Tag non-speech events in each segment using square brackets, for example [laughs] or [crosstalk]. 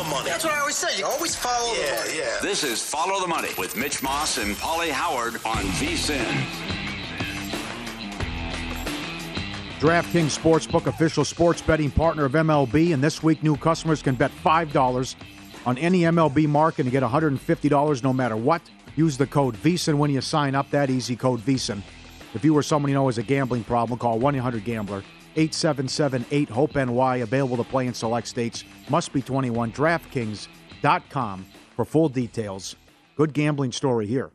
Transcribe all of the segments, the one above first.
Follow the money. That's what I always say. You always follow the money. Yeah. This is Follow the Money with Mitch Moss and Paulie Howard on VSIN. DraftKings Sportsbook, official sports betting partner of MLB, and this week new customers can bet $5 on any MLB market and get $150 no matter what. Use the code VSIN when you sign up. That easy code VSIN. If you or someone you know has a gambling problem, call 1 800 Gambler, 877 8 HOPE NY. Available to play in select states. Must be 21. DraftKings.com for full details. Good gambling story here.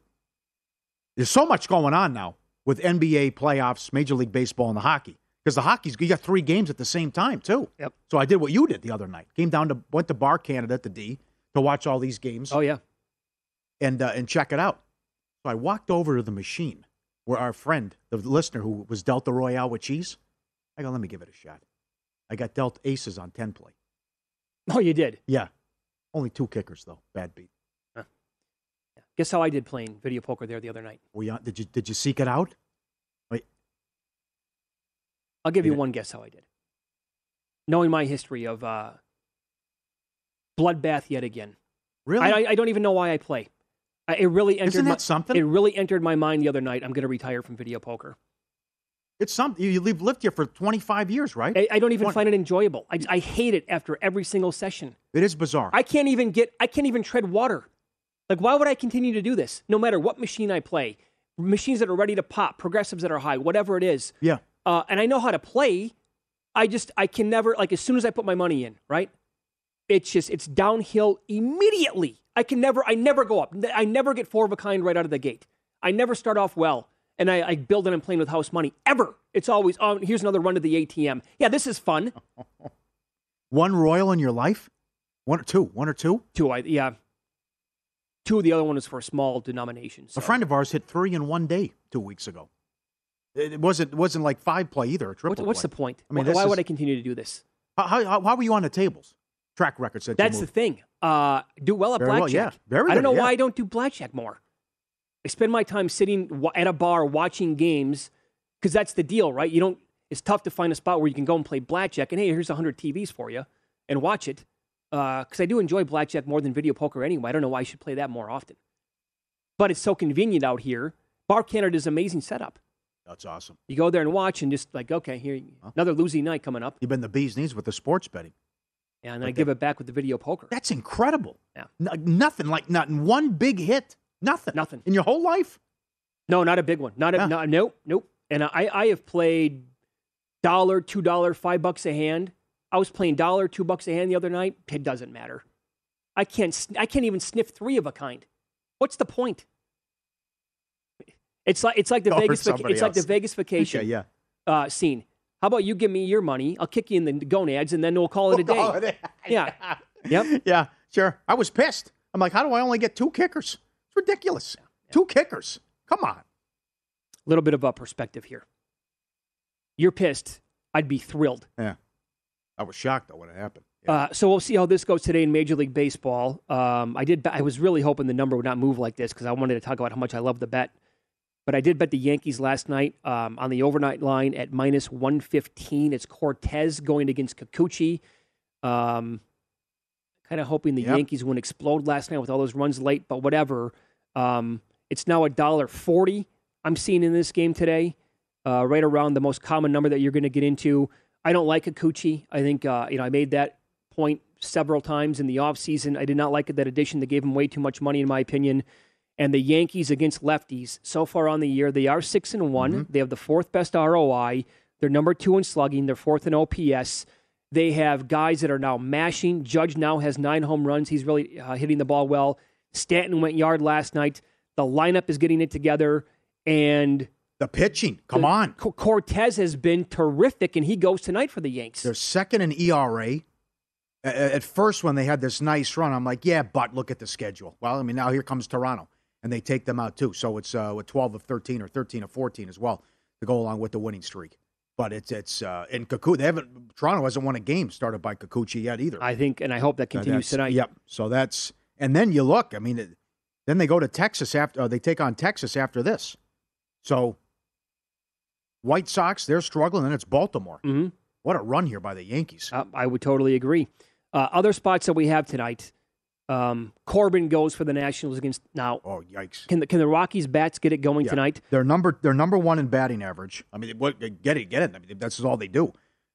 There's so much going on now with NBA playoffs, Major League Baseball, and the hockey. Because the hockey's you got three games at the same time too. Yep. So I did what you did the other night. Came down to went to Bar Canada at the D to watch all these games. Oh yeah. And uh, and check it out. So I walked over to the machine where our friend, the listener who was dealt the Royale with cheese, I go, let me give it a shot. I got dealt aces on ten play. Oh, you did. Yeah. Only two kickers though. Bad beat. Yeah. Guess how I did playing video poker there the other night? Were you, did you did you seek it out? Wait, I'll give you one guess how I did. Knowing my history of uh, bloodbath yet again. really? I, I, don't even know why I play. I, it really entered Isn't my, that something? It really entered my mind the other night. I'm going to retire from video poker. It's something. You, you've lived here for 25 years, right? I, I don't even One- find it enjoyable. I, I hate it after every single session. It is bizarre. I can't even get. I can't even tread water. Like, why would I continue to do this? No matter what machine I play, machines that are ready to pop, progressives that are high, whatever it is. yeah. uh, and I know how to play. I just I can never like as soon as I put my money in, right? It's just it's downhill immediately. I can never I never go up. I never get four of a kind right out of the gate. I never start off well, and I, I build it and playing with house money ever. It's always oh here's another run to the ATM. Yeah, this is fun. [laughs] One royal in your life? One or two? One or two? Two, I yeah. Two. The other one is for a small denomination. So. A friend of ours hit three in one day two weeks ago. It wasn't it wasn't like five play either. Triple What, what's play. the point? I mean, why why is- would I continue to do this? How, how, how were you on the tables? Track record said you That's the thing. Uh, do well at Very well, blackjack. yeah. Very I don't know yeah. why I don't do blackjack more. I spend my time sitting at a bar watching games because that's the deal, right? You don't. It's tough to find a spot where you can go and play blackjack. And hey, here's hundred TVs for you, and watch it. Uh, because I do enjoy blackjack more than video poker anyway. I don't know why I should play that more often. But it's so convenient out here. Bar Canada is an amazing setup. That's awesome. You go there and watch, and just like, okay, here another losing night coming up. You've been the bee's knees with the sports betting. Yeah, and then I Okay. give it back with the video poker. That's incredible. Yeah. N- nothing like not one big hit. Nothing. Nothing. in your whole life. No, not a big one. Not a Yeah. no, nope, nope. And I, I have played dollar, two dollar, five bucks a hand. I was playing dollar, two bucks a hand the other night. It doesn't matter. I can't. I can't even sniff three of a kind. What's the point? It's like it's like the Vegas. it's like the. Vegas vacation Okay, yeah. uh, scene. How about you give me your money? I'll kick you in the gonads, and then we'll call it a [laughs] day. We'll call it Yeah. [laughs] Yep. Yeah, sure. I was pissed. I'm like, how do I only get two kickers? It's ridiculous. Two kickers. Come on. A little bit of a perspective here. You're pissed. I'd be thrilled. Yeah. I was shocked though when it happened. Uh, so we'll see how this goes today in Major League Baseball. Um, I did. I was really hoping the number would not move like this because I wanted to talk about how much I love the bet. But I did bet the Yankees last night um, on the overnight line at minus one fifteen. It's Cortes going against Kikuchi. Um, kind of hoping the Yep. Yankees wouldn't explode last night with all those runs late, but whatever. Um, it's now a dollar forty. I'm seeing in this game today, uh, right around the most common number that you're going to get into. I don't like Kikuchi. I think uh, you know I made that point several times in the offseason. I did not like that addition. They gave him way too much money, in my opinion. And the Yankees against lefties so far on the year, they are six and one. They have the fourth best ROI. They're number two in slugging. They're fourth in OPS. They have guys that are now mashing. Judge now has nine home runs. He's really uh, hitting the ball well. Stanton went yard last night. The lineup is getting it together, and The pitching. Come the- on. Co- Cortes has been terrific, and he goes tonight for the Yanks. They're second in ERA. At first, when they had this nice run, I'm like, yeah, but look at the schedule. Well, I mean, now here comes Toronto, and they take them out too. So it's uh, with 12 of 13 or 13 of 14 as well to go along with the winning streak. But it's it's uh, in Kaku. They haven't. Toronto hasn't won a game started by Kikuchi yet either. I think, and I hope that Uh, continues that's- tonight. Yep. So that's and then you look. I mean, it, then they go to Texas after uh, they take on Texas after this. So White Sox they're struggling, and it's Baltimore. Mhm. What a run here by the Yankees. Uh, I would totally agree. Uh, other spots that we have tonight. Um, Corbin goes for the Nationals against now. Oh yikes! Can the can the Rockies bats get it going Yeah. tonight? They're number they're number one in batting average. I mean, what get it, get it. I mean, that's all they do.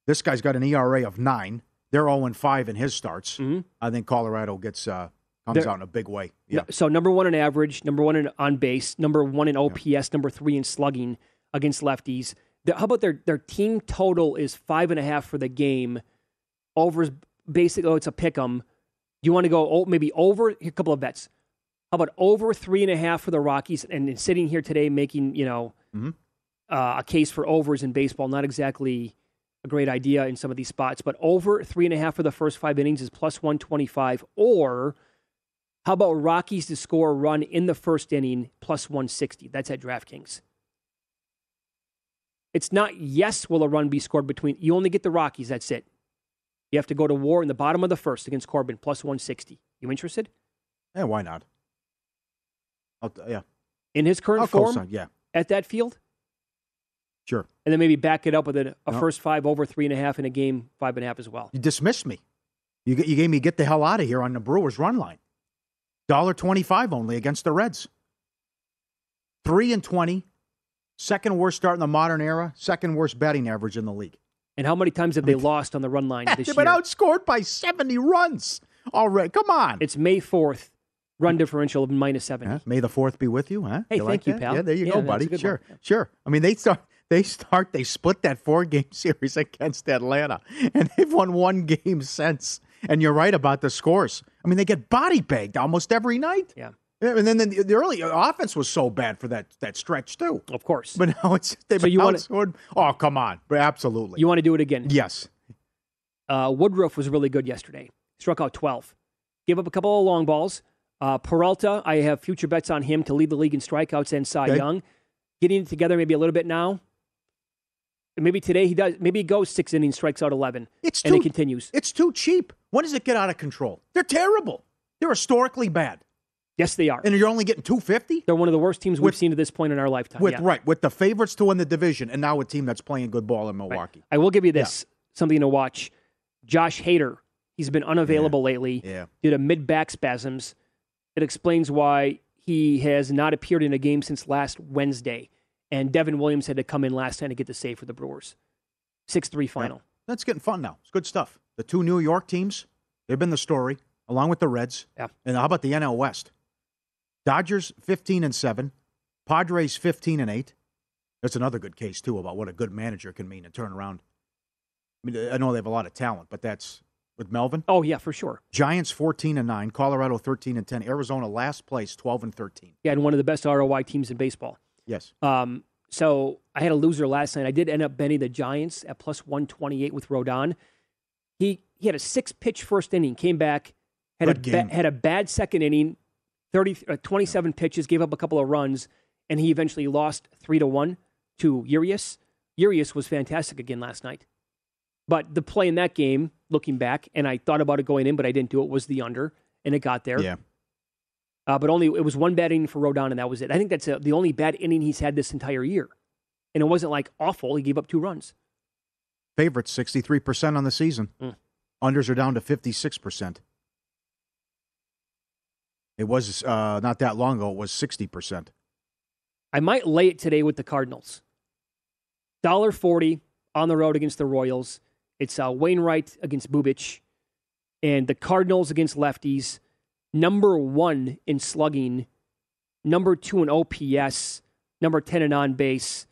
This guy's got an ERA of nine. They're zero and five in his starts. I think Colorado gets uh, comes Mm-hmm. Out in a big way. Yeah, So number one in average, number one in on base, number one in OPS, number three in slugging against lefties. The- how about their their team total is five and a half for the game. Overs basically oh, it's a pick 'em. You want to go o- maybe over a couple of bets? How about over three and a half for the Rockies? And sitting here today making you know Mhm. uh, a case for overs in baseball, not exactly a great idea in some of these spots, but over three and a half for the first five innings is plus one twenty five. Or how about Rockies to score a run in the first inning plus one sixty? That's at DraftKings. It's not yes, will a run be scored between. You only get the Rockies. That's it. You have to go to war in the bottom of the first against Corbin plus one sixty. You interested yeah. Why not? I'll, uh, yeah, in his current I'll form Yeah, at that field? sure. And then maybe back it up with a, a No. first five over three and a half in a game, five and a half as well. You dismissed me. You you gave me get the hell out of here on the Brewers run line. Dollar twenty five only against the Reds. Three and twenty, second worst start in the modern era, second worst batting average in the league. And how many times have they lost on the run line [laughs] this year? They've been outscored by seventy runs already. Come on. It's May 4th, run differential of minus 70. Huh? May the fourth be with you, huh? Hey, you like thank you, that? pal. Yeah, there you Yeah, go, buddy. Sure, sure. I mean, they start. They start. They split that four game [laughs] series against Atlanta, and they've won one game since. And you're right about the scores. I mean, they get body bagged almost every night. Yeah. And then the, the early offense was so bad for that that stretch too. Of course. But now it's they've So you wanna- outscored. Oh, come on! Absolutely. You want to do it again? yes. Uh, Woodruff was really good yesterday. Struck out 12. Gave up a couple of long balls. Uh, Peralta, I have future bets on him to lead the league in strikeouts and Cy Okay. Young. Getting it together maybe a little bit now. Maybe today he does. Maybe he goes six innings, strikes out 11. It's and too, it continues. It's too cheap. When does it get out of control? They're terrible. They're historically bad, Yes, they are. and you're only getting two fifty. They're one of the worst teams we've seen to this point in our lifetime. with yeah. right with the favorites to win the division, and now a team that's playing good ball in Milwaukee. I will give you this something to watch. Josh Hader, he's been unavailable lately. Yeah. Due to mid back spasms. It explains why he has not appeared in a game since last Wednesday. And Devin Williams had to come in last time to get the save for the Brewers. 6 3 final. That's getting fun now. It's good stuff. The two New York teams, they've been the story, along with the Reds. Yeah. And how about the NL West? Dodgers fifteen and seven, Padres fifteen and eight. That's another good case too about what a good manager can mean and turn around I mean, I know they have a lot of talent, but that's with Melvin. Oh yeah, for sure. Giants 14 and 9, Colorado 13 and 10, Arizona last place 12 and 13. Yeah, and one of the best ROI teams in baseball. Yes. Um, so I had a loser last night. I did end up betting the Giants at plus 128 with Rodon. He he had a six pitch first inning, came back, had Good a ba- had a bad second inning, 30 uh, 27 pitches, gave up a couple of runs, and he eventually lost 3 to 1 to Urias. Urias was fantastic again last night. But the play in that game, looking back, and I thought about it going in, but I didn't do it, was the under, and it got there. Yeah. Uh, but only it was one bad inning for Rodon, and that was it. I think that's uh the only bad inning he's had this entire year, and it wasn't like awful. He gave up two runs. Favorites 63% on the season. Mm. Unders are down to 56%. It was uh, not that long ago, it was 60%. I might lay it today with the Cardinals. Dollar forty on the road against the Royals. It's uh, Wainwright against Bubic, and the Cardinals against lefties. Number one in slugging, number two in OPS, number ten in on base,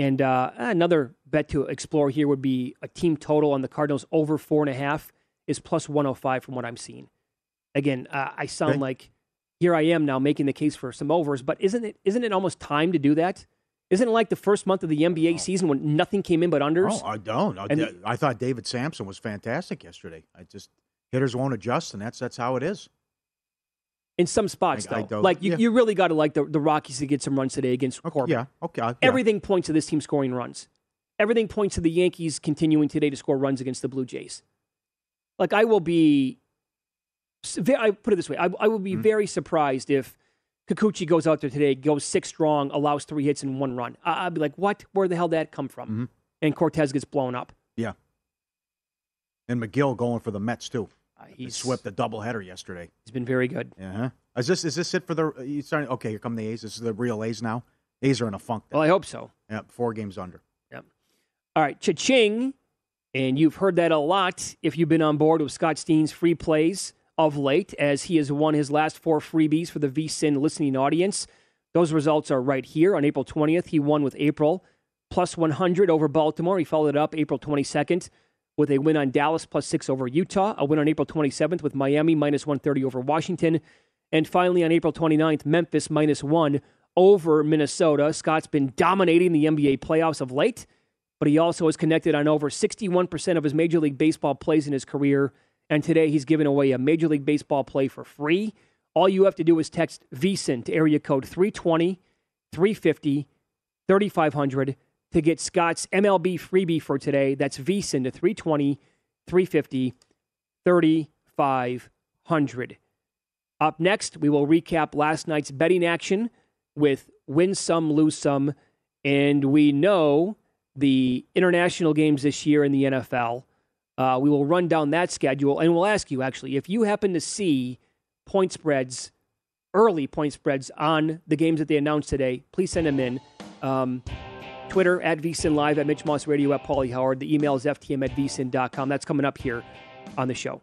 and uh, another bet to explore here would be a team total on the Cardinals over four and a half is plus one hundred five from what I'm seeing. Again, uh, I sound Okay. like here I am now making the case for some overs, but isn't it isn't it almost time to do that? Isn't it like the first month of the NBA season when nothing came in but unders? Oh, I don't. I, And- I thought David Samson was fantastic yesterday. I just hitters won't adjust, and that's that's how it is. In some spots, I- I though, don't- like you, yeah. you really got to like the, the Rockies to get some runs today against Corbin. Yeah, okay. yeah. Everything points to this team scoring runs. Everything points to the Yankees continuing today to score runs against the Blue Jays. Like I will be, I put it this way: I, I will be Mm-hmm. very surprised if Kikuchi goes out there today, goes six strong, allows three hits and one run. I, I'll be like, what? Where the hell did that come from? Mm-hmm. And Cortes gets blown up. Yeah. And Megill going for the Mets too. He he's- swept a doubleheader yesterday. He's been very good. Uh-huh. Is this is this it for the? You starting? Okay, here come the A's. This is the real A's now. A's are in a funk. Well, I hope so. Yeah, four games under. Yep. All right, cha-ching. And you've heard that a lot if you've been on board with Scott Steen's free plays of late, as he has won his last four freebies for the VSIN listening audience. Those results are right here. On April 20th, he won with April plus 100 over Baltimore. He followed it up April 22nd with a win on Dallas plus six over Utah, a win on April 27th with Miami minus 130 over Washington, and finally on April 29th, Memphis minus one over Minnesota. Scott's been dominating the NBA playoffs of late, but he also has connected on over 61% of his Major League Baseball plays in his career. And today he's giving away a Major League Baseball play for free. All you have to do is text VSIN to area code 320 350 3500 to get Scott's MLB freebie for today. That's VSIN to 320 350 3500. Up next, we will recap last night's betting action with win some, lose some. And we know the international games this year in the NFL. Uh, we will run down that schedule and we'll ask you actually if you happen to see point spreads, early point spreads on the games that they announced today, please send them in. Um, Twitter at VSIN Live, at Mitch Moss Radio, at Paulie Howard. The email is ftm at vsin.com. That's coming up here on the show.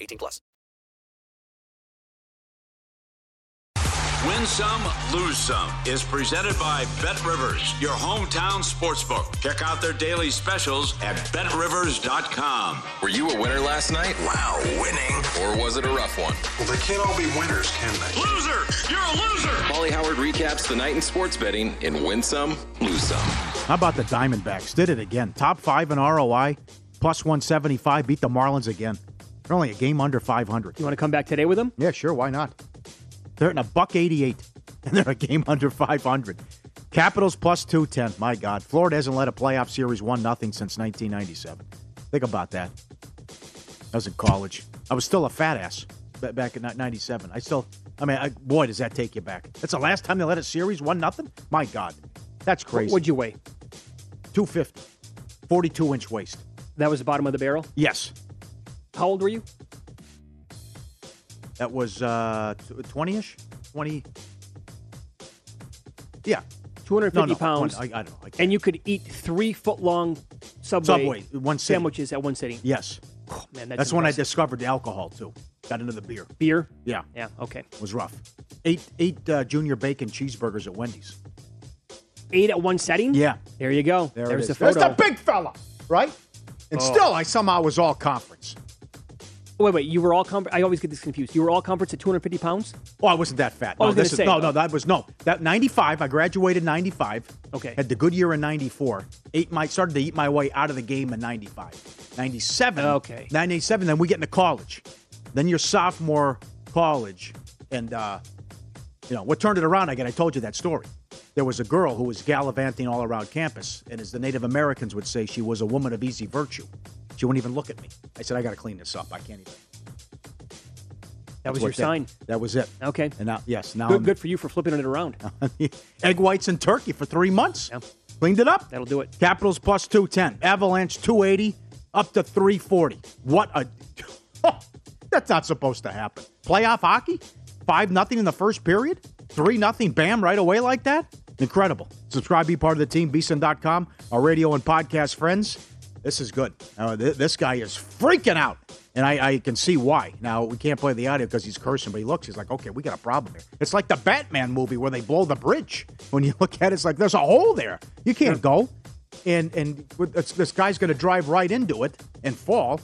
18 plus. Win some, lose some is presented by Bet Rivers, your hometown sportsbook. Check out their daily specials at betrivers.com. Were you a winner last night? Wow, winning. Or was it a rough one? Well, they can't all be winners, can they? Loser! You're a loser! Paulie Howard recaps the night in sports betting in Win Some, Lose Some. How about the Diamondbacks? Did it again. Top five in ROI, plus 175, beat the Marlins again. They're only a game under 500. You want to come back today with them? Yeah, sure. Why not? They're in a buck 88, [laughs] and they're a game under 500. Capitals plus 210. My God. Florida hasn't led a playoff series 1 nothing since 1997. Think about that. I was in college. I was still a fat ass back in 97. I still, I mean, I, boy, does that take you back. That's the last time they led a series 1 nothing. My God. That's crazy. What'd you weigh? 250. 42 inch waist. That was the bottom of the barrel? Yes. How old were you? That was uh, 20 ish? 20. Yeah. 250 No, no, pounds. one- I, I don't know. I and you could eat three foot long Subway, Subway, one sandwiches at one sitting. Yes. Oh, man, that's, That's when I discovered the alcohol, too. Got into the beer. beer. Yeah. Yeah. Okay. It was rough. Eight, eight uh, junior bacon cheeseburgers at Wendy's. Eight at one setting. Yeah. There you go. There There's the photo. There's the big fella, right? And Oh. still, I somehow was all conference. Wait, wait. You were all. I always get this confused. You were all conference at 250 pounds. Oh, I wasn't that fat. I No, was this is, say, no, no, that was no. That 95, I graduated 95. Okay. Had the good year in 94. Ate my started to eat my way out of the game in 95. 97. Okay. 97 then we get into college. Then your sophomore college and uh you know, what turned it around again, I told you that story. There was a girl who was gallivanting all around campus, and as the Native Americans would say, she was a woman of easy virtue. She wouldn't even look at me. I said, I got to clean this up. I can't even. That was your sign. That was it. Okay. And now, yes, now Good, I'm- good for you for flipping it around. [laughs] egg whites and turkey for three months. Yeah. Cleaned it up. That'll do it. Capitals plus 210. Avalanche 280 up to 340. What a. [laughs] that's not supposed to happen. Playoff hockey? 5 nothing in the first period? 3 nothing, bam, right away like that? Incredible. Subscribe, be part of the team, vsin.com, our radio and podcast friends. This is good. Uh, th- this guy is freaking out. And I, I can see why. Now, we can't play the audio because he's cursing, but he looks, he's like, okay, we got a problem here. It's like the Batman movie where they blow the bridge. When you [laughs] look at it, it's like there's a hole there. You can't go. And and this, guy's going to drive right into it and fall.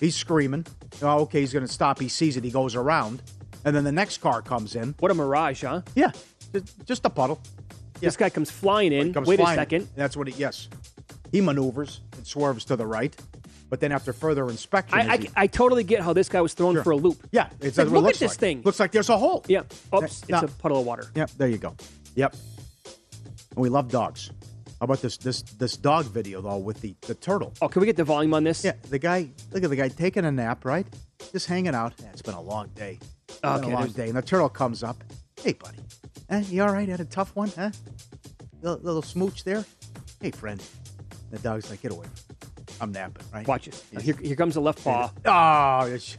He's screaming. Oh, okay, he's going to stop. He sees it. He goes around. And then the next car comes in. What a mirage, huh? Yeah, just, just a puddle. This guy comes flying in. Comes Wait flying. a second. That's what he, yes. He maneuvers swerves to the right. But then after further inspection, I, I, he- I totally get how this guy was thrown for a loop. yeah, it's, like, look at this like. thing. Looks like there's a hole. Yeah. Oops, it's a puddle of water. Yep, there you go. Yep. And we love dogs. How about this this this dog video though with the the turtle? Oh, can we get the volume on this? Yeah, the guy. Look at the guy taking a nap, right? Just hanging out. Yeah, it's been a long day. It's been a long day. And the turtle comes up. Hey, buddy. Eh, you all right? Had a tough one, huh? Little, little smooch there. Hey, friend. The dog's like, get away. I'm napping, right? Watch it. Here, here comes the left paw. [laughs] Oh, it's...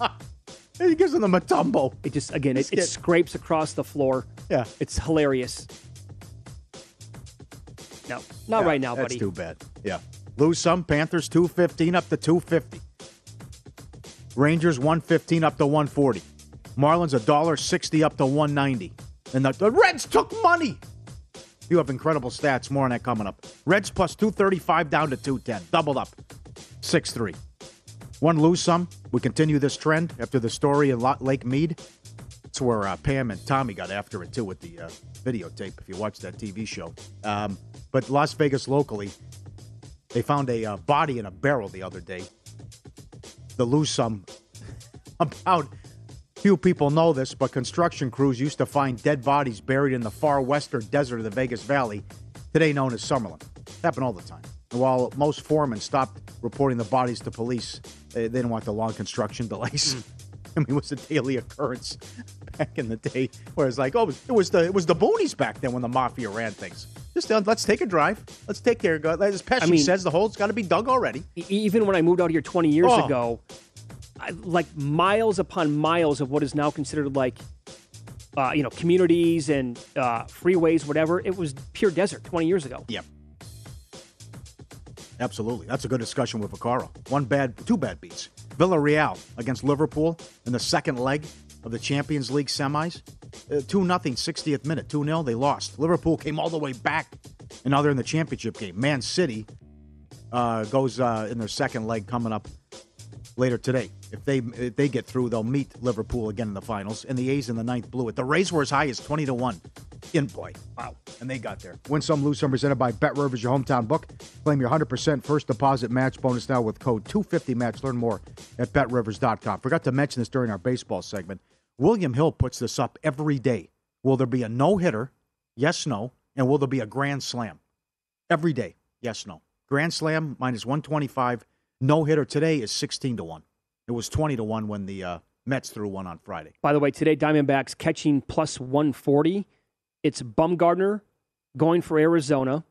[laughs] he gives him the Mutombo. It just again, it, it scrapes across the floor. Yeah. It's hilarious. No, not Yeah, right now, that's buddy. too bad. Yeah. Lose some. Panthers 215 up to 250. Rangers 115 up to 140. Marlins $1.60 up to 190. And the, the Reds took money. You have incredible stats. More on that coming up. Reds plus 235 down to 210. Doubled up. 6 3. One lose some. We continue this trend after the story in Lake Mead. It's where uh, Pam and Tommy got after it too with the uh, videotape. If you watch that TV show, um, but Las Vegas locally, they found a uh, body in a barrel the other day. The lose some [laughs] about few people know this, but construction crews used to find dead bodies buried in the far western desert of the Vegas Valley, today known as Summerlin. happened all the time. And while most foremen stopped reporting the bodies to police, they, they didn't want the long construction delays. [laughs] I mean, it was a daily occurrence back in the day, where it's like, oh, it was the it was the boonies back then when the mafia ran things. Just uh, let's take a drive. Let's take care of it. As Pesci I mean- says, the hole's got to be dug already. Even when I moved out here 20 years Oh. ago, like miles upon miles of what is now considered like, uh, you know, communities and uh, freeways, whatever. It was pure desert 20 years ago. Yep. Absolutely. That's a good discussion with Vaccaro. One bad, two bad beats. Villarreal against Liverpool in the second leg of the Champions League semis. Uh, 2 nothing, 60th minute. 2 0. They lost. Liverpool came all the way back. And now they're in the championship game. Man City uh, goes uh, in their second leg coming up later today. If they if they get through, they'll meet Liverpool again in the finals. And the A's in the ninth blew it. The Rays were as high as 20 to 1 in play. Wow. And they got there. Win some, lose some, presented by Bet Rivers, your hometown book. Claim your 100% first deposit match bonus now with code 250match. Learn more at betrivers.com. Forgot to mention this during our baseball segment. William Hill puts this up every day. Will there be a no hitter? Yes, no. And will there be a grand slam? Every day. Yes, no. Grand slam minus 125. No hitter today is 16 to 1. It was 20 to 1 when the uh, Mets threw one on Friday. By the way, today Diamondbacks catching plus 140. It's Bumgarner going for Arizona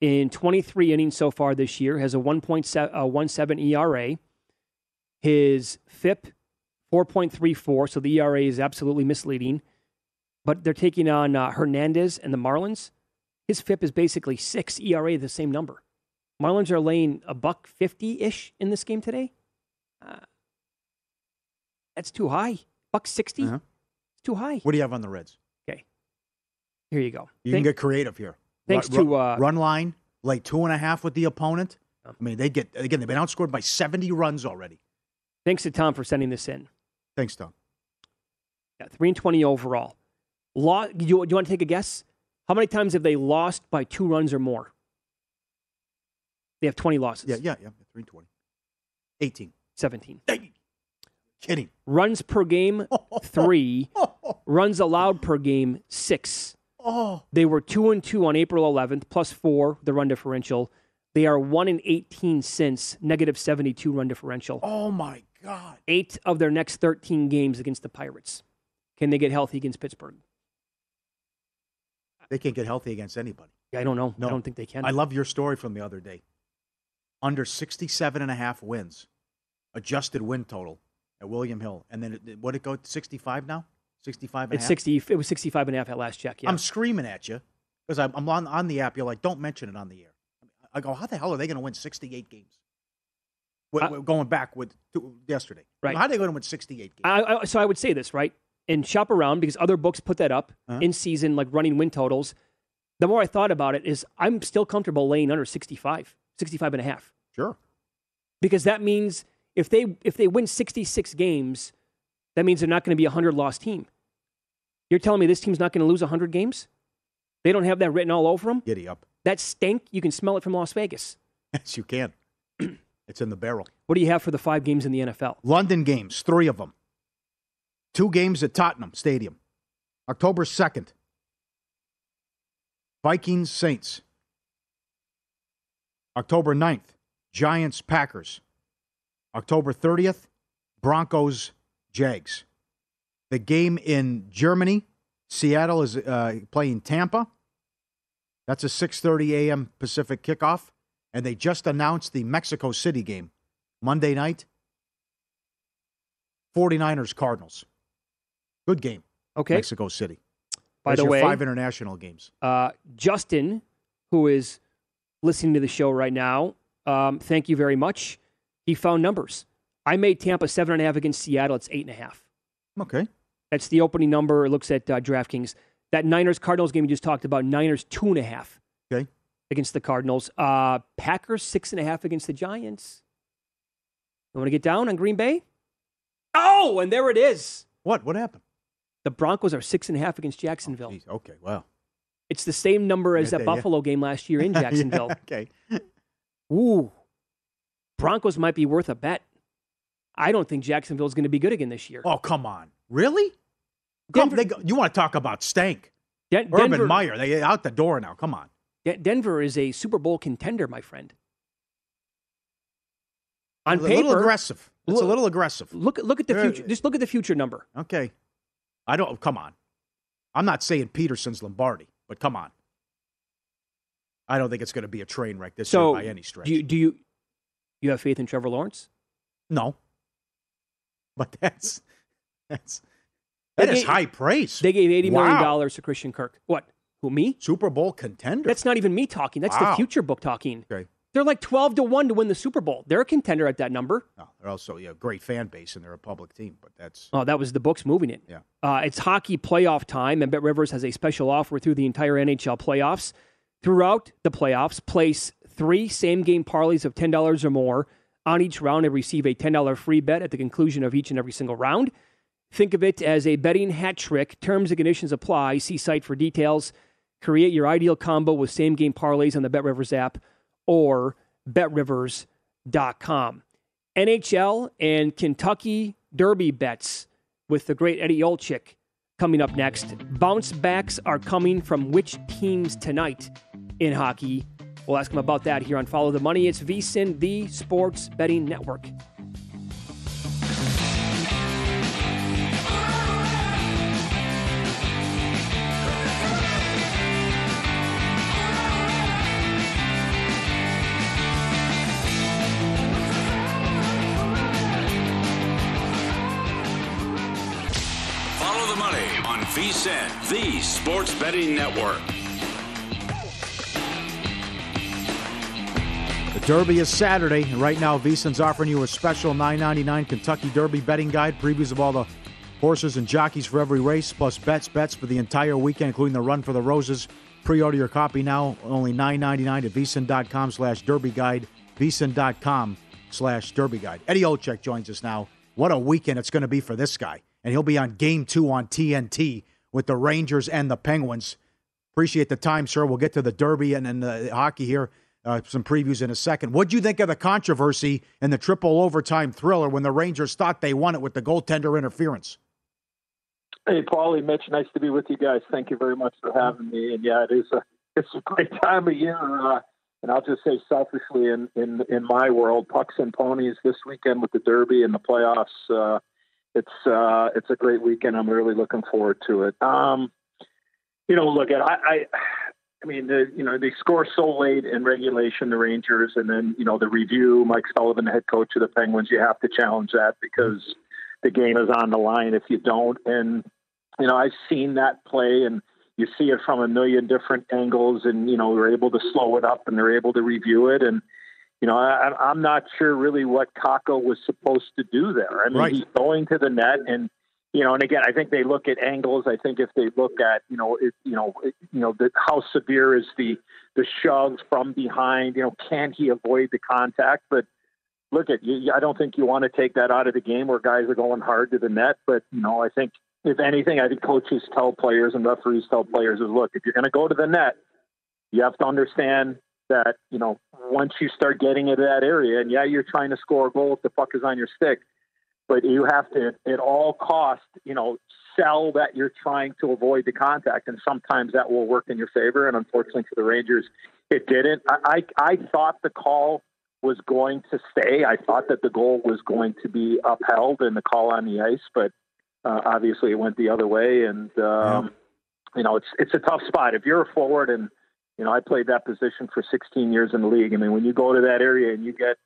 in 23 innings so far this year. Has a 1.17 ERA. His FIP 4.34, so the ERA is absolutely misleading. But they're taking on uh, Hernandez and the Marlins. His FIP is basically six ERA, the same number. Marlins are laying a buck fifty ish in this game today. Uh, that's too high. Buck 60 Uh-huh. It's too high. What do you have on the Reds? Okay. Here you go. You Thank- can get creative here. Thanks Run- to, uh, run line, lay two and a half with the opponent. I mean, they get again. They've been outscored by seventy runs already. Thanks to Tom for sending this in. Thanks, Tom. Yeah, three and twenty overall. Law, do, you, do you want to take a guess? How many times have they lost by two runs or more? They have twenty losses. Yeah, yeah, yeah. Three twenty. Eighteen. Seventeen. Kidding. Runs per game, [laughs] three. Runs allowed per game, six. Oh. They were two and two on April 11th, plus four the run differential. They are one and eighteen since negative 72 run differential. Oh my God. Eight of their next 13 games against the Pirates. Can they get healthy against Pittsburgh? They can't get healthy against anybody. I don't know. No. I don't think they can. I love your story from the other day. Under 67 and a half wins, adjusted win total at William Hill. And then it, what it go 65 now? 65 and It's a half? 60. It was 65 and a half at last check. Yeah. I'm screaming at you because I'm, I'm on, on the app. You're like, don't mention it on the air. I go, how the hell are they going to win 68 games? We're, Uh, we're going back with to yesterday. Right. How are they going to win 68 games? I, I, so I would say this, right? And shop around because other books put that up Uh-huh. in season, like running win totals. The more I thought about it, is I'm still comfortable laying under 65, 65 and a half. Sure. Because that means if they if they win 66 games, that means they're not going to be a 100 loss team. You're telling me this team's not going to lose 100 games? They don't have that written all over them? Giddy up. That stink, you can smell it from Las Vegas. Yes, you can. [clears throat] It's in the barrel. What do you have for the five games in the NFL? London games, three of them. Two games at Tottenham Stadium. October 2nd. Vikings Saints. October 9th. Giants Packers. October 30th. Broncos Jags. The game in Germany, Seattle is uh, playing Tampa. That's a 6:30 a.m. Pacific kickoff, and they just announced the Mexico City game Monday night. 49ers Cardinals. Good game. Okay. Mexico City. By There's the way, five international games. Uh, Justin, who is listening to the show right now, um, thank you very much. He found numbers. I made Tampa seven and a half against Seattle. It's eight and a half. Okay. That's the opening number. It looks at uh, DraftKings. That Niners Cardinals game you just talked about, Niners two and a half. Okay. Against the Cardinals. Uh, Packers six and a half against the Giants. You want to get down on Green Bay? Oh, and there it is. What? What happened? The Broncos are six and a half against Jacksonville. Jeez, okay, wow. It's the same number as that there, yeah. Buffalo game last year in [laughs] Yeah, Jacksonville. okay. Ooh. Broncos might be worth a bet. I don't think Jacksonville's going to be good again this year. Oh, come on. Really? Come, Denver- they go, you want to talk about stank? Den- Urban Denver, Meyer, they out the door now. Come on. De- Denver is a Super Bowl contender, my friend. On a paper, little aggressive. It's look- a little aggressive. Look, look at the Uh, future. Just look at the future number. Okay. I don't. Come on. I'm not saying Peterson's Lombardi, but come on. I don't think it's going to be a train wreck this So, year by any stretch. do you, do you you have faith in Trevor Lawrence? no. But that's that's that They is gave- high praise. They gave eighty million Wow. dollars to Christian Kirk. What? Who me? Super Bowl contender. That's not even me talking. That's the future book talking. okay. They're like twelve to one to win the Super Bowl. They're a contender at that number. No, they're also yeah, great fan base and they're a public team, but that's Oh, that was the books moving it. Yeah. Uh, it's hockey playoff time, and Bet Rivers has a special offer through the entire NHL playoffs. Throughout the playoffs, place three same game parlays of $10 or more on each round and receive a $10 free bet at the conclusion of each and every single round. Think of it as a betting hat trick. Terms and conditions apply. See site for details. Create your ideal combo with same game parlays on the Bet Rivers app or betrivers.com. NHL and Kentucky Derby bets with the great Eddie Olczyk coming up next. Bounce backs are coming from which teams tonight in hockey? We'll ask him about that here on Follow the Money. It's VSIN, the Sports Betting Network. Follow the money on VSIN, the Sports Betting Network. Derby is Saturday, and right now VSiN's offering you a special $9.99 Kentucky Derby betting guide, previews of all the horses and jockeys for every race, plus bets, bets for the entire weekend, including the Run for the Roses. Pre-order your copy now, only $9.99 at VSiN.com slash VSiN.com slash. Eddie Olczyk joins us now. What a weekend it's going to be for this guy. And he'll be on game two on TNT with the Rangers and the Penguins. Appreciate the time, sir. We'll get to the Derby and then the hockey here. Uh, some previews in a second. What'd you think of the controversy in the triple overtime thriller when the Rangers thought they won it with the goaltender interference? Hey, Paulie, Mitch, nice to be with you guys. Thank you very much for having me. And yeah, it is a it's a great time of year. Uh, and I'll just say selfishly, in in in my world, pucks and ponies this weekend with the Derby and the playoffs. Uh, it's uh, it's a great weekend. I'm really looking forward to it. Um, you know, look at I. I I mean, the, you know, they score so late in regulation, the Rangers, and then you know the review. Mike Sullivan, the head coach of the Penguins, you have to challenge that because the game is on the line if you don't. And you know, I've seen that play, and you see it from a million different angles, and you know, we're able to slow it up, and they're able to review it, and you know, I, I'm not sure really what Kakko was supposed to do there. I mean, Right. he's going to the net, and you know, and again, I think they look at angles. I think if they look at, you know, it, you know, you know, the, how severe is the the shove from behind? You know, can he avoid the contact? But look at you. I don't think you want to take that out of the game where guys are going hard to the net. But you know, I think if anything, I think coaches tell players and referees tell players is look, if you're going to go to the net, you have to understand that you know once you start getting into that area, and yeah, you're trying to score a goal if the puck is on your stick, but you have to at all cost, you know, sell that you're trying to avoid the contact, and sometimes that will work in your favor. And unfortunately for the Rangers, it didn't. I I, I thought the call was going to stay. I thought that the goal was going to be upheld and the call on the ice, but uh, obviously it went the other way. And um, yeah. you know, it's it's a tough spot if you're a forward and you know, I played that position for 16 years in the league. I mean, when you go to that area and you get,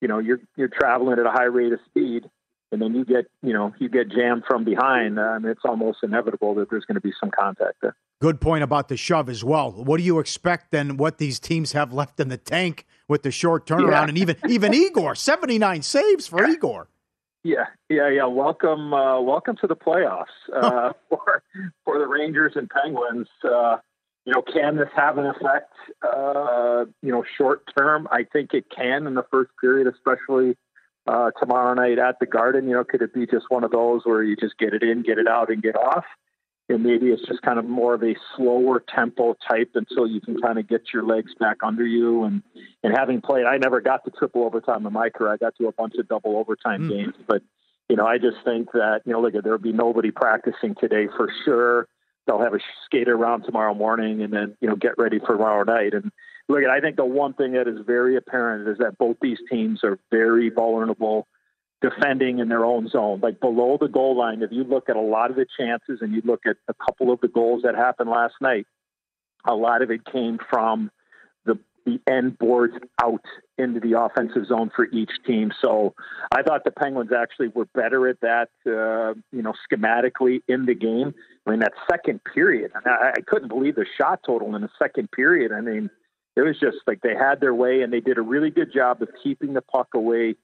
you know, you're you're traveling at a high rate of speed, and then you get, you know, you get jammed from behind. Um, it's almost inevitable that there's going to be some contact there. Good point about the shove as well. What do you expect then? What these teams have left in the tank with the short turnaround, yeah. and even even Igor, 79 saves for Igor. Yeah, yeah, yeah. Welcome, uh, welcome to the playoffs uh, [laughs] for for the Rangers and Penguins. Uh, you know, can this have an effect? Uh, you know, short term, I think it can in the first period, especially uh, tomorrow night at the Garden. You know, could it be just one of those where you just get it in, get it out, and get off? And maybe it's just kind of more of a slower tempo type until you can kind of get your legs back under you. And and having played, I never got to triple overtime in my career. I got to a bunch of double overtime mm. games, but you know, I just think that you know, look, there'll be nobody practicing today for sure they'll have a skater around tomorrow morning and then you know get ready for tomorrow night. And look, I think the one thing that is very apparent is that both these teams are very vulnerable defending in their own zone, like below the goal line. If you look at a lot of the chances and you look at a couple of the goals that happened last night, a lot of it came from the end boards out into the offensive zone for each team. So I thought the Penguins actually were better at that, uh, you know, schematically in the game. I mean, that second period, I, I couldn't believe the shot total in the second period. I mean, it was just like they had their way and they did a really good job of keeping the puck away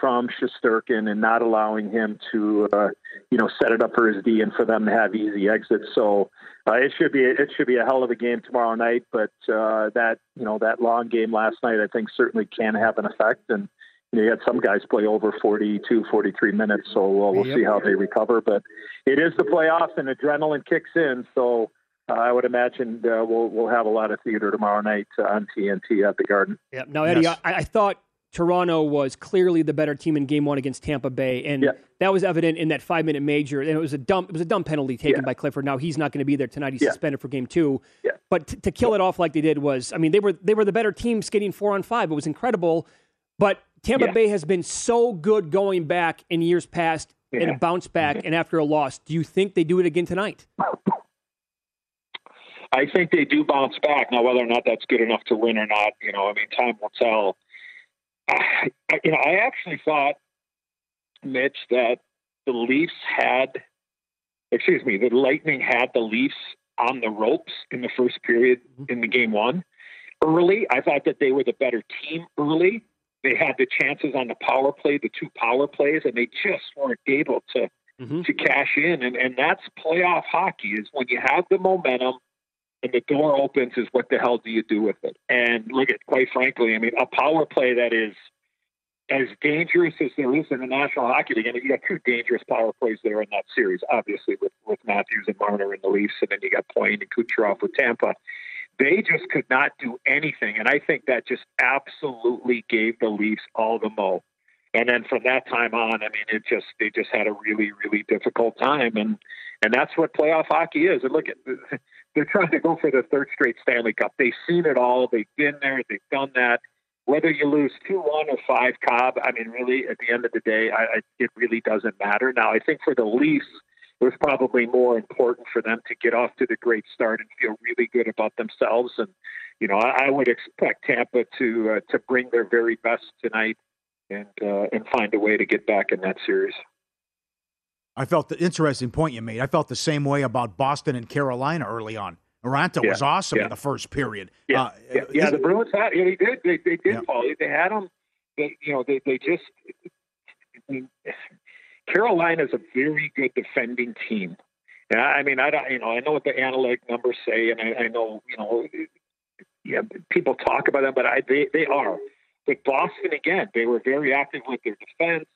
from Shesterkin and not allowing him to, uh, you know, set it up for his D and for them to have easy exits. So uh, it should be it should be a hell of a game tomorrow night. But uh, that you know that long game last night, I think certainly can have an effect. And you, know, you had some guys play over 42, 43 minutes, so uh, we'll yep. see how they recover. But it is the playoffs, and adrenaline kicks in. So. Uh, I would imagine uh, we'll we'll have a lot of theater tomorrow night on TNT at the Garden. Yeah. Now, Eddie, yes. I, I thought Toronto was clearly the better team in Game One against Tampa Bay, and yeah. that was evident in that five minute major. And it was a dumb, it was a dumb penalty taken yeah. by Clifford. Now he's not going to be there tonight; he's yeah. suspended for Game Two. Yeah. But t- to kill it off like they did was, I mean, they were they were the better team skating four on five. It was incredible. But Tampa Bay has been so good going back in years past and a bounce back, mm-hmm. and after a loss, do you think they do it again tonight? [laughs] I think they do bounce back. Now, whether or not that's good enough to win or not, you know, I mean, time will tell. I, you know, I actually thought, Mitch, that the Leafs had, excuse me, the Lightning had the Leafs on the ropes in the first period mm-hmm. in the game one. Early, I thought that they were the better team early. They had the chances on the power play, the two power plays, and they just weren't able to mm-hmm. to cash in. And and that's playoff hockey is when you have the momentum and the door opens is what the hell do you do with it? And look at, quite frankly, I mean, a power play that is as dangerous as there is in the National Hockey League, and you got two dangerous power plays there in that series, obviously with with Matthews and Marner in the Leafs, and then you got and Kucherov with Tampa. They just could not do anything, and I think that just absolutely gave the Leafs all the mo. And then from that time on, I mean, it just they just had a really really difficult time, and and that's what playoff hockey is. And look at they're trying to go for the third straight Stanley Cup. They've seen it all. They've been there. They've done that. Whether you lose two one or five Cobb, I mean, really, at the end of the day, I, I, it really doesn't matter. Now, I think for the Leafs, it was probably more important for them to get off to the great start and feel really good about themselves. And you know, I, I would expect Tampa to uh, to bring their very best tonight and uh, and find a way to get back in that series. I felt the interesting point you made. I felt the same way about Boston and Carolina early on. Raanta yeah, was awesome yeah. in the first period. Yeah, uh, yeah, yeah the Bruins had. Yeah, they did. They, they did. Paul. They had them. They, you know, they they just. I mean, Carolina is a very good defending team. Yeah, I mean, I don't. You know, I know what the analytic numbers say, and I, I know, you know, yeah, people talk about them, but I they they are. But Boston again, they were very active with their defense.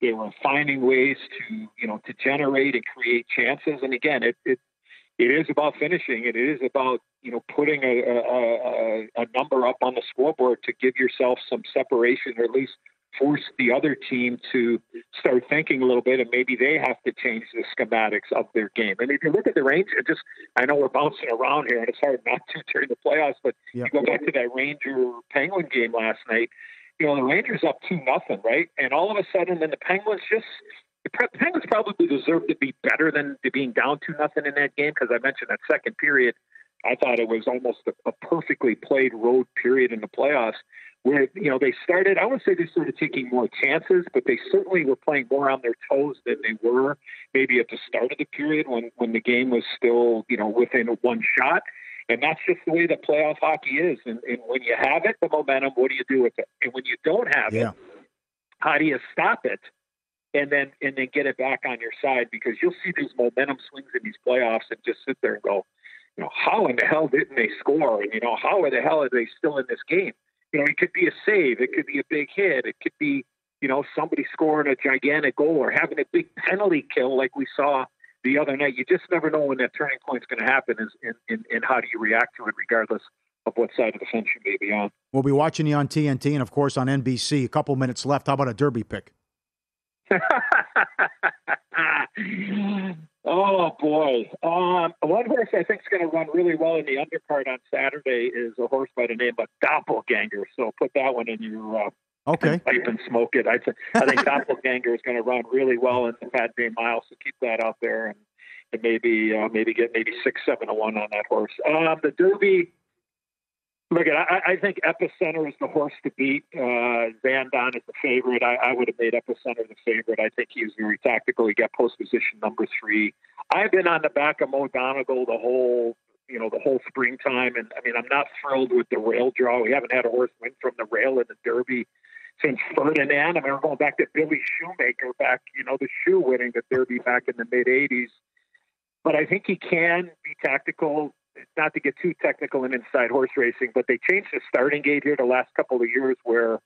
They were finding ways to, you know, to generate and create chances. And again, it, it it is about finishing. It is about you know putting a, a, a, number up on the scoreboard to give yourself some separation, or at least force the other team to start thinking a little bit, and maybe they have to change the schematics of their game. And if you look at the Rangers, just I know we're bouncing around here, and it's hard not to [laughs] during the playoffs. But Yep. you go back to that Ranger Penguin game last night. You know the Rangers up two nothing, right? And all of a sudden, then the Penguins just the Penguins probably deserved to be better than being down two nothing in that game because I mentioned that second period. I thought it was almost a, a perfectly played road period in the playoffs where you know they started. I would say they started taking more chances, but they certainly were playing more on their toes than they were maybe at the start of the period when when the game was still you know within one shot. And that's just the way that playoff hockey is. And, and when you have it, the momentum, what do you do with it? And when you don't have Yeah. it, how do you stop it? And then and then get it back on your side because you'll see these momentum swings in these playoffs and just sit there and go, you know, how in the hell didn't they score? And you know, how in the hell are they still in this game? You know, it could be a save, it could be a big hit, it could be, you know, somebody scoring a gigantic goal or having a big penalty kill like we saw the other night. You just never know when that turning point is going to happen, is and, and, and how do you react to it, regardless of what side of the fence you may be on. We'll be watching you on TNT and, of course, on NBC. A couple minutes left. How about a derby pick? [laughs] oh boy! Um, one horse I think is going to run really well in the undercard on Saturday is a horse by the name of Doppelganger. So put that one in your uh, Okay. pipe and smoke it. I, th- I think [laughs] Doppelganger is going to run really well in the Pat Day Mile. So keep that out there and, and maybe uh, maybe get maybe six seven to one on that horse. Um, the Derby. Look, I, I think Epicenter is the horse to beat. Uh, Zandon is the favorite. I, I would have made Epicenter the favorite. I think he was very tactical. He got post position number three. I've been on the back of Mo Donegal the whole, you know, the whole springtime, and I mean, I'm not thrilled with the rail draw. We haven't had a horse win from the rail in the Derby since Ferdinand. I we're going back to Billy Shoemaker, back, you know, the shoe winning the Derby back in the mid '80s. But I think he can be tactical not to get too technical in inside horse racing, but they changed the starting gate here the last couple of years where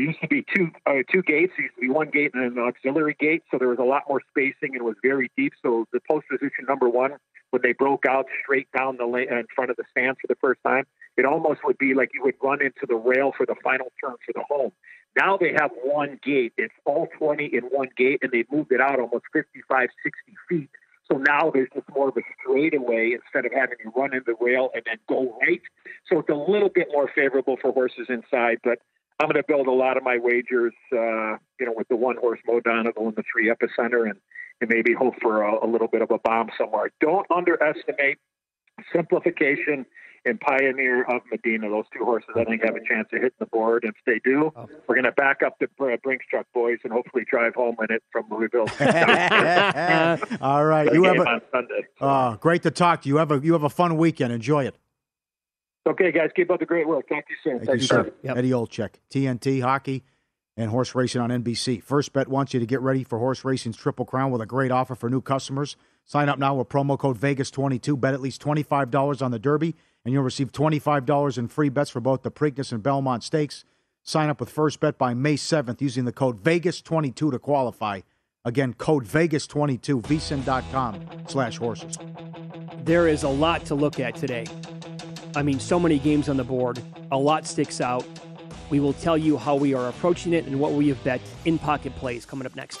used to be two uh, two gates. Used to be one gate and an auxiliary gate, so there was a lot more spacing and it was very deep. So the post position number one, when they broke out straight down the lane in front of the stands for the first time, it almost would be like you would run into the rail for the final turn for the home. Now they have one gate. It's all 20 in one gate, and they've moved it out almost 55, 60 feet. So now there's just more of a straightaway instead of having you run in the rail and then go right. So it's a little bit more favorable for horses inside, but I'm going to build a lot of my wagers, uh, you know, with the one horse Mo Donegal and the three epicenter and, and maybe hope for a, a little bit of a bomb somewhere. Don't underestimate simplification and Pioneer of Medina. Those two horses, I think, have a chance of hitting the board. If they do, we're going to back up the uh, Brinks Truck boys and hopefully drive home in it from Louisville. [laughs] All right. You have a, on Sunday. uh, great to talk to you. Have a you have a fun weekend. Enjoy it. Okay, guys, keep up the great work. Thank you soon. Thank you, sir. Eddie Olczyk, TNT hockey and horse racing on NBC. First Bet wants you to get ready for horse racing's Triple Crown with a great offer for new customers. Sign up now with promo code Vegas22. Bet at least $25 on the Derby, and you'll receive $25 in free bets for both the Preakness and Belmont Stakes. Sign up with First Bet by May 7th using the code Vegas22 to qualify. Again, code Vegas22, vsin.com slash horses. There is a lot to look at today. I mean, so many games on the board. A lot sticks out. We will tell you how we are approaching it and what we have bet in pocket plays coming up next.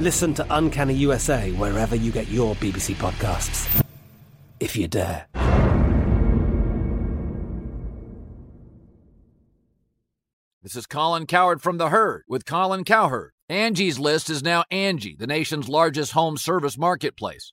Listen to Uncanny USA wherever you get your BBC podcasts, if you dare. This is Colin Cowherd from The Herd with Colin Cowherd. Angie's List is now Angie, the nation's largest home service marketplace.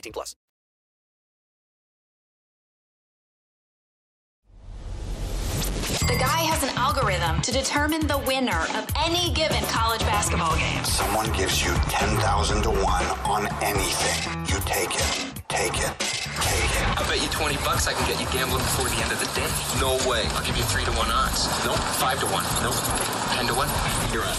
18 plus. The guy has an algorithm to determine the winner of any given college basketball game. Someone gives you 10,000 to 1 on anything. You take it. Take it. Take it. I bet you 20 bucks I can get you gambling before the end of the day. No way. I'll give you 3 to 1 odds. Nope. 5 to 1. Nope. 10 to 1. You're on.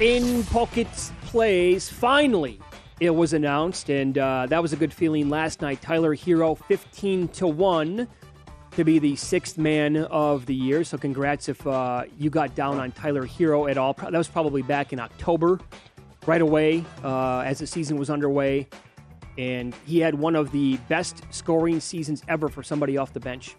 In Pockets Plays, finally, it was announced, and uh, that was a good feeling last night. Tyler Herro, 15 to 1 to be the sixth man of the year. So, congrats if uh, you got down on Tyler Herro at all. That was probably back in October, right away uh, as the season was underway. And he had one of the best scoring seasons ever for somebody off the bench.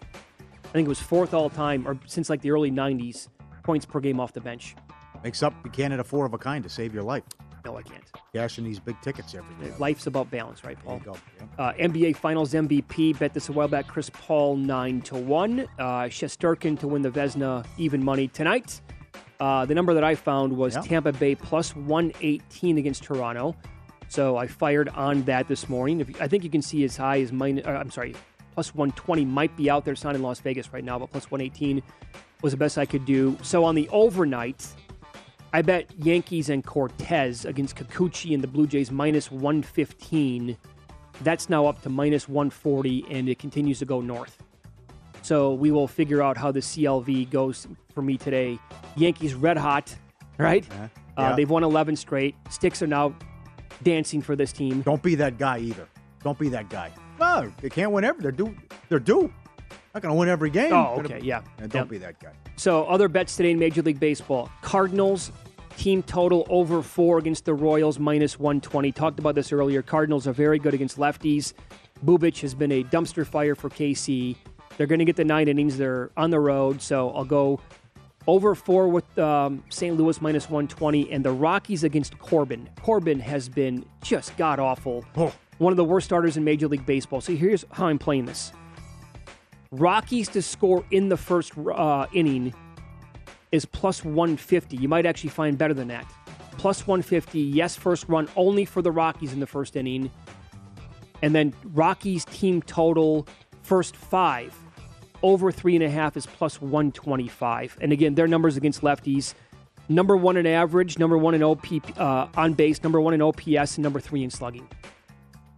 I think it was fourth all time, or since like the early 90s, points per game off the bench. Makes up can't four of a kind to save your life. No, I can't. Cashing these big tickets every day. Life's about balance, right, Paul? There you go. Uh, NBA Finals MVP bet this a while back. Chris Paul nine to one. Uh, Shesterkin to win the Vezina even money tonight. Uh, the number that I found was Yeah. Tampa Bay plus one eighteen against Toronto. So I fired on that this morning. If, I think you can see as high as minus. Uh, I'm sorry, plus one twenty might be out there. It's not in Las Vegas right now, but plus one eighteen was the best I could do. So on the overnight, I bet Yankees and Cortes against Kikuchi and the Blue Jays minus 115. That's now up to minus 140, and it continues to go north. So we will figure out how the CLV goes for me today. Yankees red hot, right? Uh, Yeah. they've won 11 straight. Sticks are now dancing for this team. Don't be that guy either. Don't be that guy. No, they can't win every. They're due. They're due. Not going to win every game. Oh, okay, yeah. don't Yeah. be that guy. So other bets today in Major League Baseball: Cardinals team total over four against the Royals minus one twenty. Talked about this earlier. Cardinals are very good against lefties. Bubic has been a dumpster fire for KC. They're going to get the nine innings. They're on the road, so I'll go over four with um, St. Louis minus 120 and the Rockies against Corbin. Corbin has been just god awful. One of the worst starters in Major League Baseball. So here's how I'm playing this Rockies to score in the first uh, inning is plus 150. You might actually find better than that. Plus 150, yes, first run only for the Rockies in the first inning. And then Rockies team total first five over three and a half is plus 125. And again, their numbers against lefties number one in average, number one in OP uh, on base, number one in OPS, and number three in slugging.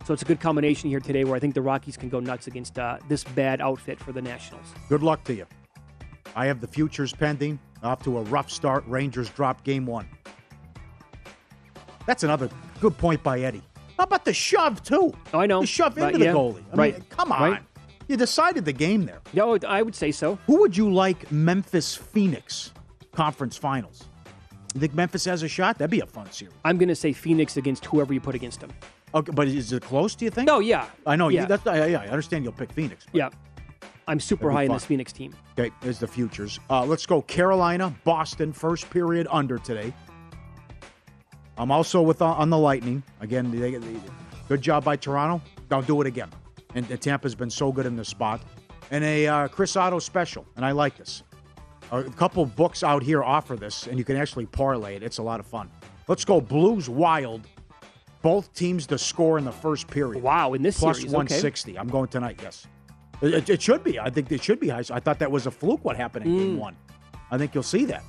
So it's a good combination here today where I think the Rockies can go nuts against uh, this bad outfit for the Nationals. Good luck to you. I have the futures pending. Off to a rough start. Rangers drop game one. That's another good point by Eddie. How about the shove too? Oh, I know. The shove into yeah, the goalie. I right. mean, come on. Right. You decided the game there. No, I would say so. Who would you like Memphis Phoenix conference finals? You think Memphis has a shot? That'd be a fun series. I'm going to say Phoenix against whoever you put against them. Okay, but is it close? Do you think? No, yeah. I know. Yeah. You, yeah, I understand you'll pick Phoenix. Yeah. I'm super high in this Phoenix team. Okay, there's the futures. Uh, let's go Carolina, Boston, first period under today. I'm also with uh, on the Lightning again. They, they, good job by Toronto. Don't do it again. And, and Tampa's been so good in this spot. And a uh, Chris Otto special, and I like this. A couple books out here offer this, and you can actually parlay it. It's a lot of fun. Let's go Blues Wild. Both teams to score in the first period. Wow, in this Plus series, okay. 160. I'm going tonight. Yes, it, it- should be. I think it should be high. I thought that was a fluke. What happened in Mm. game one? I think you'll see that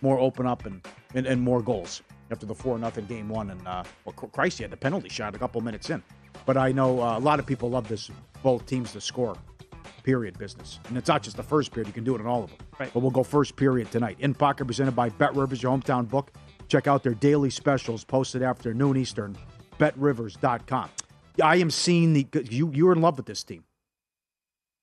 more open up and and, and more goals after the four nothing game one. And uh, well, Christ, he had the penalty shot a couple minutes in. But I know uh, a lot of people love this. Both teams to score. Period business, and it's not just the first period. You can do it in all of them. Right. But we'll go first period tonight. In pocket presented by Bet Rivers, your hometown book. Check out their daily specials posted after noon Eastern. BetRivers.com. I am seeing the you. You're in love with this team.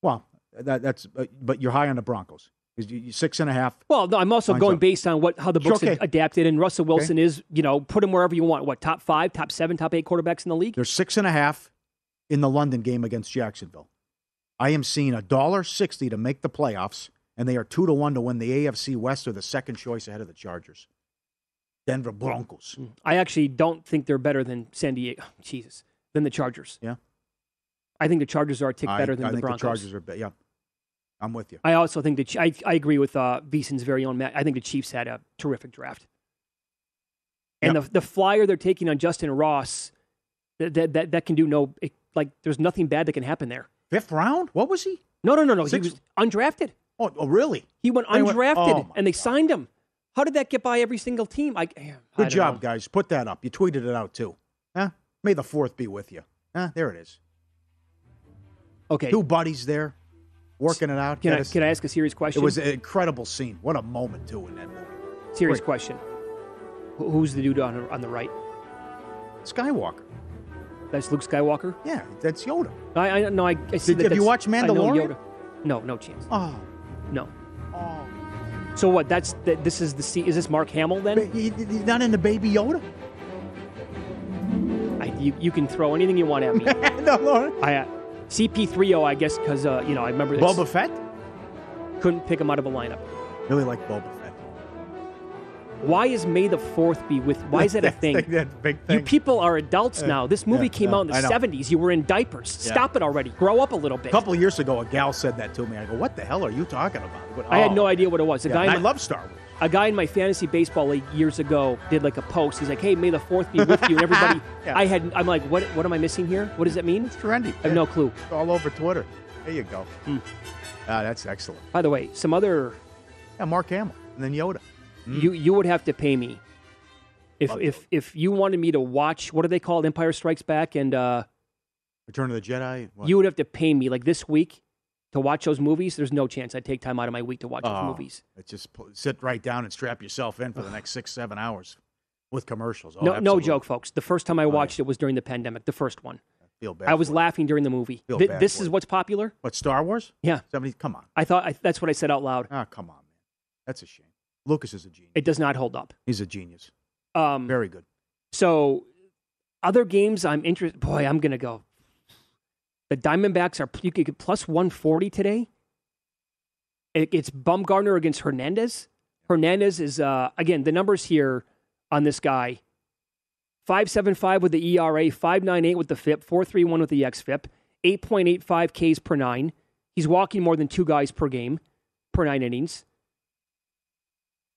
Well, that, that's uh, but you're high on the Broncos. 'Cause you- Six and a half. Well, no, I'm also going up. based on what how the Sure, books okay. adapted, and Russell Wilson is, you know, put him wherever you want. What top five, top seven, top eight quarterbacks in the league? There's six and a half in the London game against Jacksonville. I am seeing a dollar sixty to make the playoffs, and they are two to one to win the AFC West or the second choice ahead of the Chargers. Denver Broncos. I actually don't think they're better than San Diego. Jesus, than the Chargers. Yeah, I think the Chargers are a tick I, better than I the think Broncos. the Chargers are. be- Yeah, I'm with you. I also think that I, I agree with uh, very own Matt. I think the Chiefs had a terrific draft, and Yep. the the flyer they're taking on Justin Ross, that that that, that can do no it, like. There's nothing bad that can happen there. Fifth round? What was he? No, no, no, no. Six- He was undrafted. Oh, oh really? He went They went- undrafted, oh, and they signed him. How did that get by every single team? I, I Good job, know. guys. Put that up. You tweeted it out too. Huh? May the fourth be with you. Huh? There it is. Okay. Two buddies there, working it out. Can I, can I ask a serious question? It was an incredible scene. What a moment too in that movie. serious Great. question. Who's the dude on on the right? Skywalker. That's Luke Skywalker. Yeah, that's Yoda. I I no I, I see Did- that have you watched Mandalorian? Yoda. No, no chance. Oh, No. Oh. So what? That's that. This is the C. Is this Mark Hamill then? He's not in the Baby Yoda. I, you, you can throw anything you want at me. [laughs] no, no. I uh, CP3O, I guess, because uh, you know I remember this. Boba Fett. couldn't pick him out of a lineup. Really like Boba Fett. Why is May the Fourth be with? Why is that a [laughs] thing? that big You people are adults Uh, now. This movie yeah, came yeah, out in the '70s. You were in diapers. Yeah. Stop it already. Grow up a little bit. A couple years ago, a gal said that to me. I go, "What the hell are you talking about?" He went, I had "Oh." no idea what it was. The Yeah, guy, and I love Star Wars. A guy in my fantasy baseball league years ago did like a post. He's like, "Hey, may the fourth be with you." And everybody, [laughs] Yeah. I had, I'm like, "What? What am I missing here? What does that mean?" It's trendy. I have no clue. It's all over Twitter. There you go. Hmm. Ah, that's excellent. By the way, some other Yeah, Mark Hamill and then Yoda. you you would have to pay me if Love if if you wanted me to watch what are they called Empire Strikes Back and uh, Return of the Jedi. What? you would have to pay me like this week to watch those movies. There's no chance I'd take time out of my week to watch those Oh, movies. It's just sit right down and strap yourself in for the next six, seven hours with commercials. Oh, no, no joke, folks. The first time I yeah. watched it was during the pandemic. The first one. Feel bad. I was laughing during the movie. Th- this is you. what's popular. What Star Wars? Yeah, Somebody, come on. I thought I, that's what I said out loud. Ah, come on, man. That's a shame. Lucas is a genius. It does not hold up. He's a genius. Um, Very good. So, other games I'm interested. Boy, I'm gonna go. The Diamondbacks are you could get plus 140 today. It, it's Bumgarner against Hernandez. Hernandez is uh, again the numbers here on this guy. 575 with the ERA, 598 with the FIP, 431 with the XFIP, 8.85 Ks per nine. He's walking more than two guys per game, per nine innings.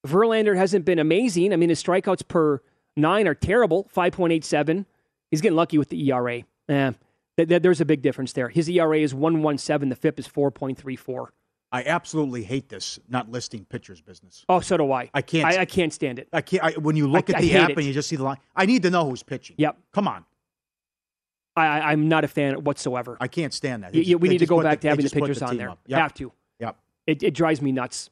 Verlander hasn't been amazing. I mean, his strikeouts per nine are terrible, 5.87. He's getting lucky with the ERA. Eh, th- th- there's a big difference there. His ERA is 117. The FIP is 4.34. I absolutely hate this not listing pitchers business. Oh, so do I. I can't. I, I can't stand it. I can't. I, when you look I- at the app it. and you just see the line, I need to know who's pitching. Yep. Come on. I, I'm not a fan whatsoever. I can't stand that. Y- They we need to go back the- to having the put pictures on there. Yep. Have to. Yep. It, it drives me nuts.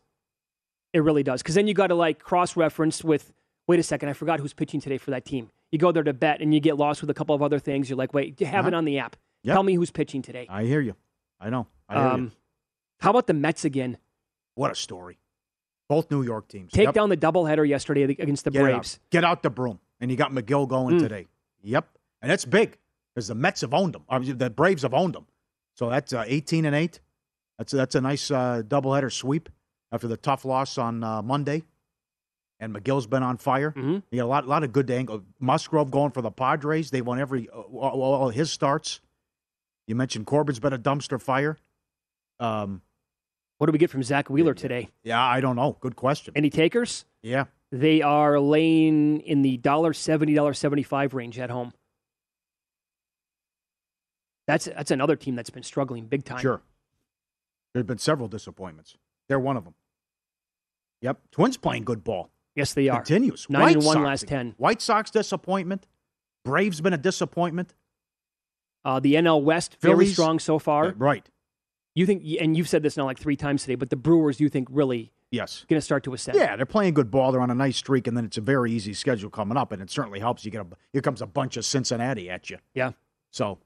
It really does. Because then you got to like cross reference with, wait a second, I forgot who's pitching today for that team. You go there to bet and you get lost with a couple of other things. You're like, wait, you have it Uh-huh. on the app. Yep. Tell me who's pitching today. I hear you. I know. I hear you. Um, how about the Mets again? What a story. Both New York teams. Take Yep. down the doubleheader yesterday against the Get Braves. Out. Get out the broom. And you got Megill going Mm. today. Yep. And that's big because the Mets have owned them. I mean, the Braves have owned them. So that's uh, 18 and 8. That's, that's a nice uh, doubleheader sweep after the tough loss on uh, Monday. And Megill's been on fire. Mm-hmm. You got a lot, lot of good angle. Musgrove going for the Padres. They won every uh, all, all his starts. You mentioned Corbin's been a dumpster fire. Um, what do we get from Zack Wheeler today? Yeah, I don't know. Good question. Any takers? Yeah. They are laying in the dollar seventy, dollar seventy-five range at home. That's that's another team that's been struggling big time. Sure. There have been several disappointments. They're one of them. Yep. Twins playing good ball. Yes, they are. Continues. Nine White and one Sox last 10. White Sox disappointment. Braves been a disappointment. Uh, the NL West very strong so far. Uh, right. You think, and you've said this now like three times today, but the Brewers, you think really Yes. going to start to ascend? Yeah, they're playing good ball. They're on a nice streak, and then it's a very easy schedule coming up, and it certainly helps. You get a here comes a bunch of Cincinnati at you. Yeah. So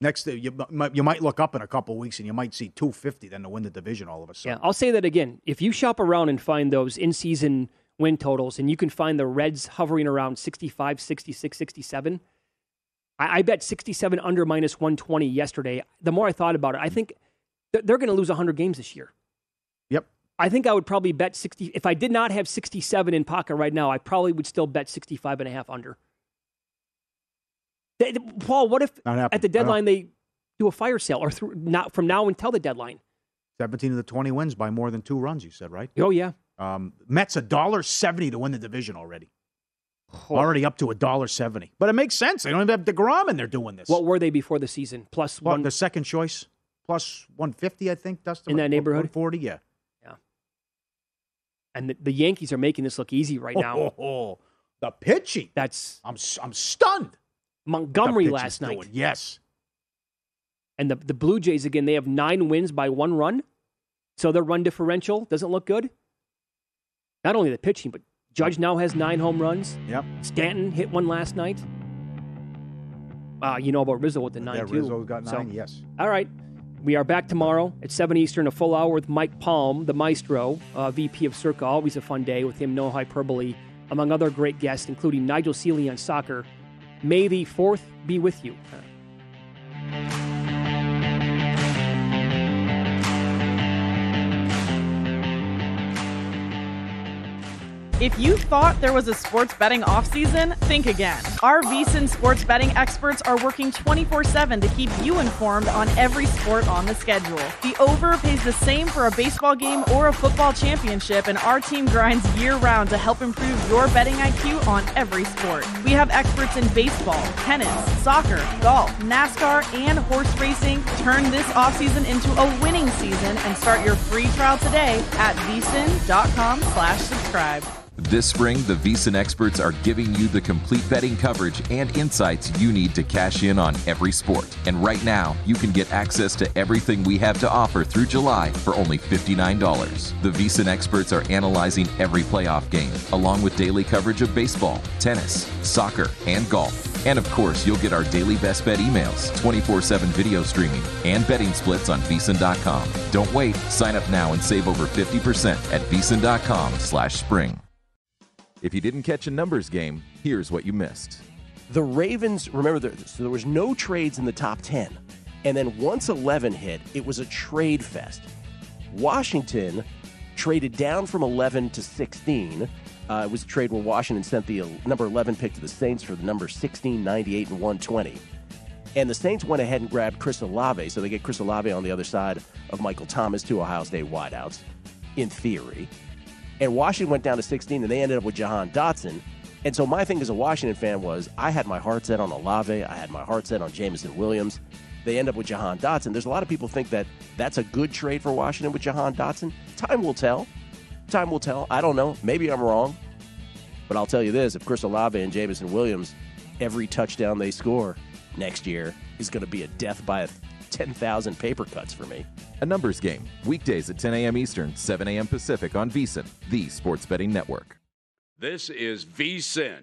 next, you might you might look up in a couple weeks, and you might see two fifty then to win the division all of a sudden. Yeah. I'll say that again. If you shop around and find those in season win totals, and you can find the Reds hovering around 65, 66, 67, I, I bet 67 under minus 120 yesterday. The more I thought about it, I think th- they're going to lose 100 games this year. Yep. I think I would probably bet 60. If I did not have 67 in pocket right now, I probably would still bet 65 and a half under. They- Paul, what if at the deadline they do a fire sale or through, not from now until the deadline? Seventeen of the twenty wins by more than two runs. You said right? Oh yeah. Um, Mets a dollar seventy to win the division already. Oh. Already up to a dollar seventy, but it makes sense. They don't even have Degrom, and they're doing this. What were they before the season? Plus Well, one. the second choice plus one fifty, I think. Dustin In that neighborhood? forty, yeah. Yeah. And the, the Yankees are making this look easy right now. Oh, oh, oh. the pitching. That's I'm I'm stunned. Montgomery last night. doing. Yes. And the, the Blue Jays, again, they have nine wins by one run. So their run differential doesn't look good. Not only the pitching, but Judge now has nine home runs. Yep. Stanton hit one last night. Uh, you know about Rizzo with the nine, Yeah, too. Rizzo's got So- nine. yes. All right. We are back tomorrow at 7 Eastern, a full hour with Mike Palm, the maestro, uh, VP of Circa. Always a fun day with him, no hyperbole, among other great guests, including Nigel Seeley on soccer. May the 4th be with you. If you thought there was a sports betting offseason, think again. Our VSIN sports betting experts are working 24 7 to keep you informed on every sport on the schedule. The over pays the same for a baseball game or a football championship, and our team grinds year round to help improve your betting IQ on every sport. We have experts in baseball, tennis, soccer, golf, NASCAR, and horse racing. Turn this offseason into a winning season and start your free trial today at vsin.com slash subscribe. This spring, the VSiN experts are giving you the complete betting coverage and insights you need to cash in on every sport. And right now, you can get access to everything we have to offer through July for only $59. The VSiN experts are analyzing every playoff game, along with daily coverage of baseball, tennis, soccer, and golf. And of course, you'll get our daily best bet emails, 24 7 video streaming, and betting splits on VSiN.com. Don't wait. Sign up now and save over 50% at VSiN.com slash spring. If you didn't catch a numbers game, here's what you missed. The Ravens, remember, there, so there was no trades in the top 10. And then once 11 hit, it was a trade fest. Washington traded down from 11 to 16. Uh, it was a trade where Washington sent the number 11 pick to the Saints for the number 16, 98, and 120. And the Saints went ahead and grabbed Chris Olave, so they get Chris Olave on the other side of Michael Thomas, two Ohio State wideouts, in theory. And Washington went down to 16, and they ended up with Jahan Dotson. And so my thing as a Washington fan was I had my heart set on Olave, I had my heart set on Jameson Williams. They end up with Jahan Dotson. There's a lot of people think that that's a good trade for Washington with Jahan Dotson. Time will tell. Time will tell. I don't know. Maybe I'm wrong. But I'll tell you this if Chris Olave and Jameson Williams, every touchdown they score next year, is going to be a death by a 10,000 paper cuts for me. A numbers game, weekdays at 10 a.m. Eastern, 7 a.m. Pacific on VSIN, the sports betting network. This is VSIN,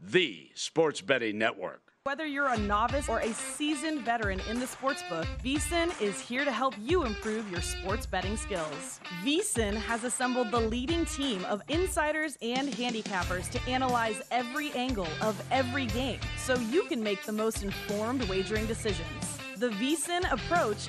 the sports betting network. Whether you're a novice or a seasoned veteran in the sportsbook, VSIN is here to help you improve your sports betting skills. VSIN has assembled the leading team of insiders and handicappers to analyze every angle of every game so you can make the most informed wagering decisions. The VSIN approach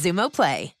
Xumo Play.